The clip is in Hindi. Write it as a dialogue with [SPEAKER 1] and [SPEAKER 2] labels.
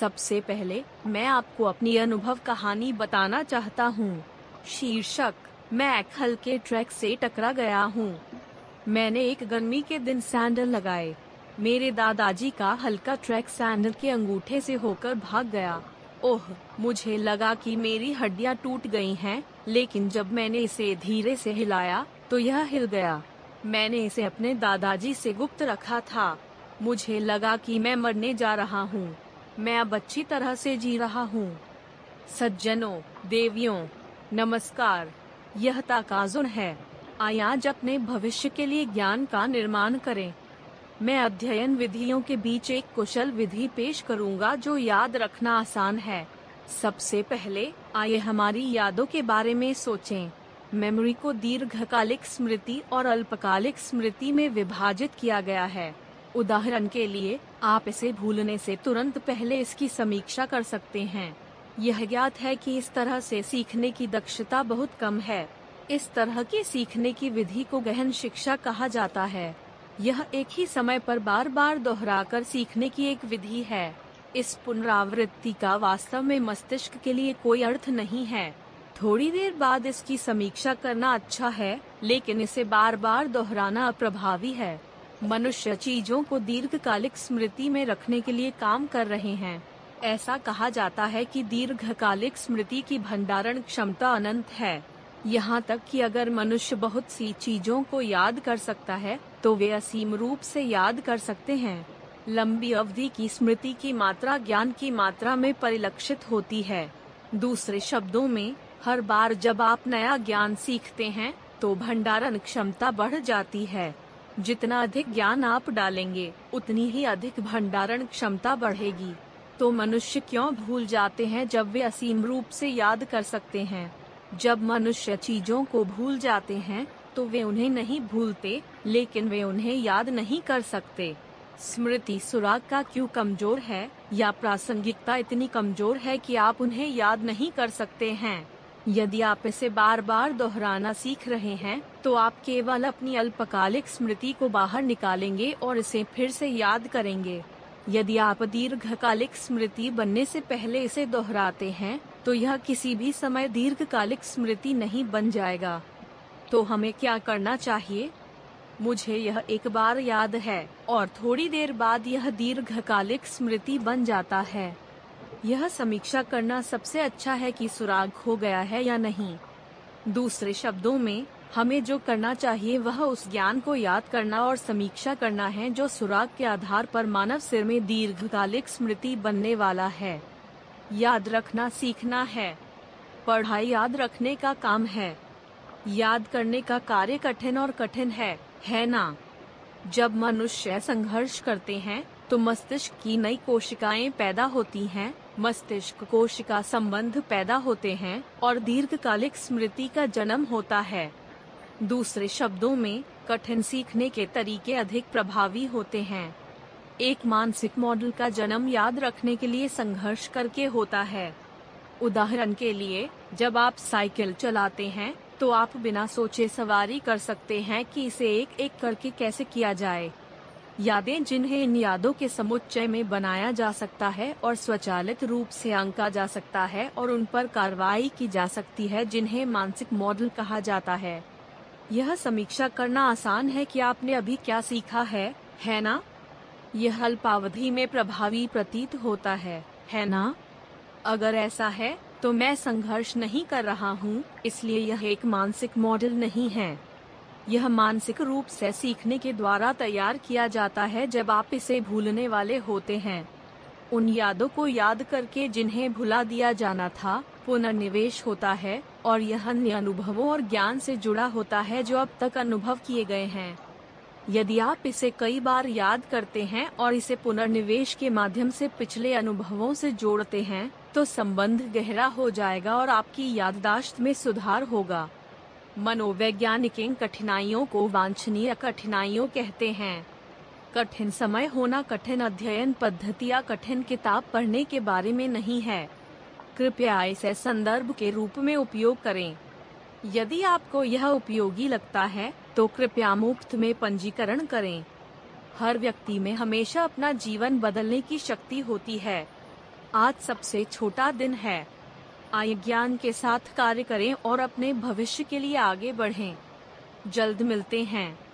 [SPEAKER 1] सबसे पहले मैं आपको अपनी अनुभव कहानी बताना चाहता हूँ। शीर्षक मैं एक हल्के ट्रैक से टकरा गया हूँ। मैंने एक गर्मी के दिन सैंडल लगाए। मेरे दादाजी का हल्का ट्रैक सैंडल के अंगूठे से होकर भाग गया। ओह मुझे लगा कि मेरी हड्डियाँ टूट गई हैं, लेकिन जब मैंने इसे धीरे से हिलाया तो यह हिल गया। मैंने इसे अपने दादाजी से गुप्त रखा था। मुझे लगा कि मैं मरने जा रहा हूँ। मैं अब अच्छी तरह से जी रहा हूँ। सज्जनों, देवियों, नमस्कार। यह ताकाजुन है। आज अपने भविष्य के लिए ज्ञान का निर्माण करें। मैं अध्ययन विधियों के बीच एक कुशल विधि पेश करूँगा जो याद रखना आसान है। सबसे पहले, आइए हमारी यादों के बारे में सोचें। मेमोरी को दीर्घकालिक स्मृति और अल्पकालिक स्मृति में विभाजित किया गया है। उदाहरण के लिए, आप इसे भूलने से तुरंत पहले इसकी समीक्षा कर सकते हैं। यह ज्ञात है कि इस तरह से सीखने की दक्षता बहुत कम है। इस तरह की सीखने की विधि को गहन शिक्षा कहा जाता है। यह एक ही समय पर बार बार दोहराकर सीखने की एक विधि है। इस पुनरावृत्ति का वास्तव में मस्तिष्क के लिए कोई अर्थ नहीं है। थोड़ी देर बाद इसकी समीक्षा करना अच्छा है, लेकिन इसे बार बार दोहराना अप्रभावी है। मनुष्य चीज़ों को दीर्घकालिक स्मृति में रखने के लिए काम कर रहे हैं। ऐसा कहा जाता है कि दीर्घकालिक स्मृति की भंडारण क्षमता अनंत है। यहाँ तक कि अगर मनुष्य बहुत सी चीज़ों को याद कर सकता है तो वे असीम रूप से याद कर सकते हैं। लंबी अवधि की स्मृति की मात्रा ज्ञान की मात्रा में परिलक्षित होती है। दूसरे शब्दों में, हर बार जब आप नया ज्ञान सीखते हैं तो भंडारण क्षमता बढ़ जाती है। जितना अधिक ज्ञान आप डालेंगे, उतनी ही अधिक भंडारण क्षमता बढ़ेगी। तो मनुष्य क्यों भूल जाते हैं जब वे असीम रूप से याद कर सकते हैं? जब मनुष्य चीज़ों को भूल जाते हैं तो वे उन्हें नहीं भूलते, लेकिन वे उन्हें याद नहीं कर सकते। स्मृति सुराग का क्यों कमज़ोर है, या प्रासंगिकता इतनी कमज़ोर है कि आप उन्हें याद नहीं कर सकते हैं? यदि आप इसे बार बार दोहराना सीख रहे हैं तो आप केवल अपनी अल्पकालिक स्मृति को बाहर निकालेंगे और इसे फिर से याद करेंगे। यदि आप दीर्घकालिक स्मृति बनने से पहले इसे दोहराते हैं तो यह किसी भी समय दीर्घकालिक स्मृति नहीं बन जाएगा। तो हमें क्या करना चाहिए? मुझे यह एक बार याद है, और थोड़ी देर बाद यह दीर्घकालिक स्मृति बन जाता है। यह समीक्षा करना सबसे अच्छा है कि सुराग हो गया है या नहीं। दूसरे शब्दों में हमें जो करना चाहिए वह उस ज्ञान को याद करना और समीक्षा करना है जो सुराग के आधार पर मानव सिर में दीर्घकालिक स्मृति बनने वाला है। याद रखना सीखना है। पढ़ाई याद रखने का काम है। याद करने का कार्य कठिन और कठिन है है ना? जब मनुष्य संघर्ष करते हैं तो मस्तिष्क की नई कोशिकाएँ पैदा होती हैं, मस्तिष्क कोशिका संबंध पैदा होते हैं और दीर्घकालिक स्मृति का जन्म होता है। दूसरे शब्दों में, कठिन सीखने के तरीके अधिक प्रभावी होते हैं। एक मानसिक मॉडल का जन्म याद रखने के लिए संघर्ष करके होता है। उदाहरण के लिए, जब आप साइकिल चलाते हैं तो आप बिना सोचे सवारी कर सकते हैं कि इसे एक एक करके कैसे किया जाए। यादें जिन्हें इन यादों के समुच्चय में बनाया जा सकता है और स्वचालित रूप से अंका जा सकता है और उन पर कार्रवाई की जा सकती है जिन्हें मानसिक मॉडल कहा जाता है यह समीक्षा करना आसान है कि आपने अभी क्या सीखा है है ना? यह अल्पावधि में प्रभावी प्रतीत होता है है ना? अगर ऐसा है तो मैं संघर्ष नहीं कर रहा हूँ, इसलिए यह एक मानसिक मॉडल नहीं है यह मानसिक रूप से सीखने के द्वारा तैयार किया जाता है जब आप इसे भूलने वाले होते हैं। उन यादों को याद करके जिन्हें भुला दिया जाना था, पुनर्निवेश होता है और यह अन्य अनुभवों और ज्ञान से जुड़ा होता है जो अब तक अनुभव किए गए हैं। यदि आप इसे कई बार याद करते हैं और इसे पुनर्निवेश के माध्यम से पिछले अनुभवों से जोड़ते हैं तो संबंध गहरा हो जाएगा और आपकी याददाश्त में सुधार होगा। मनोवैज्ञानिक इन कठिनाइयों को वांछनीय कठिनाइयों कहते हैं। कठिन समय होना कठिन अध्ययन पद्धति या कठिन किताब पढ़ने के बारे में नहीं है। कृपया इसे संदर्भ के रूप में उपयोग करें। यदि आपको यह उपयोगी लगता है तो कृपया मुफ़्त में पंजीकरण करें। हर व्यक्ति में हमेशा अपना जीवन बदलने की शक्ति होती है। आज सबसे छोटा दिन है। आय ज्ञान के साथ कार्य करें और अपने भविष्य के लिए आगे बढ़ें। जल्द मिलते हैं।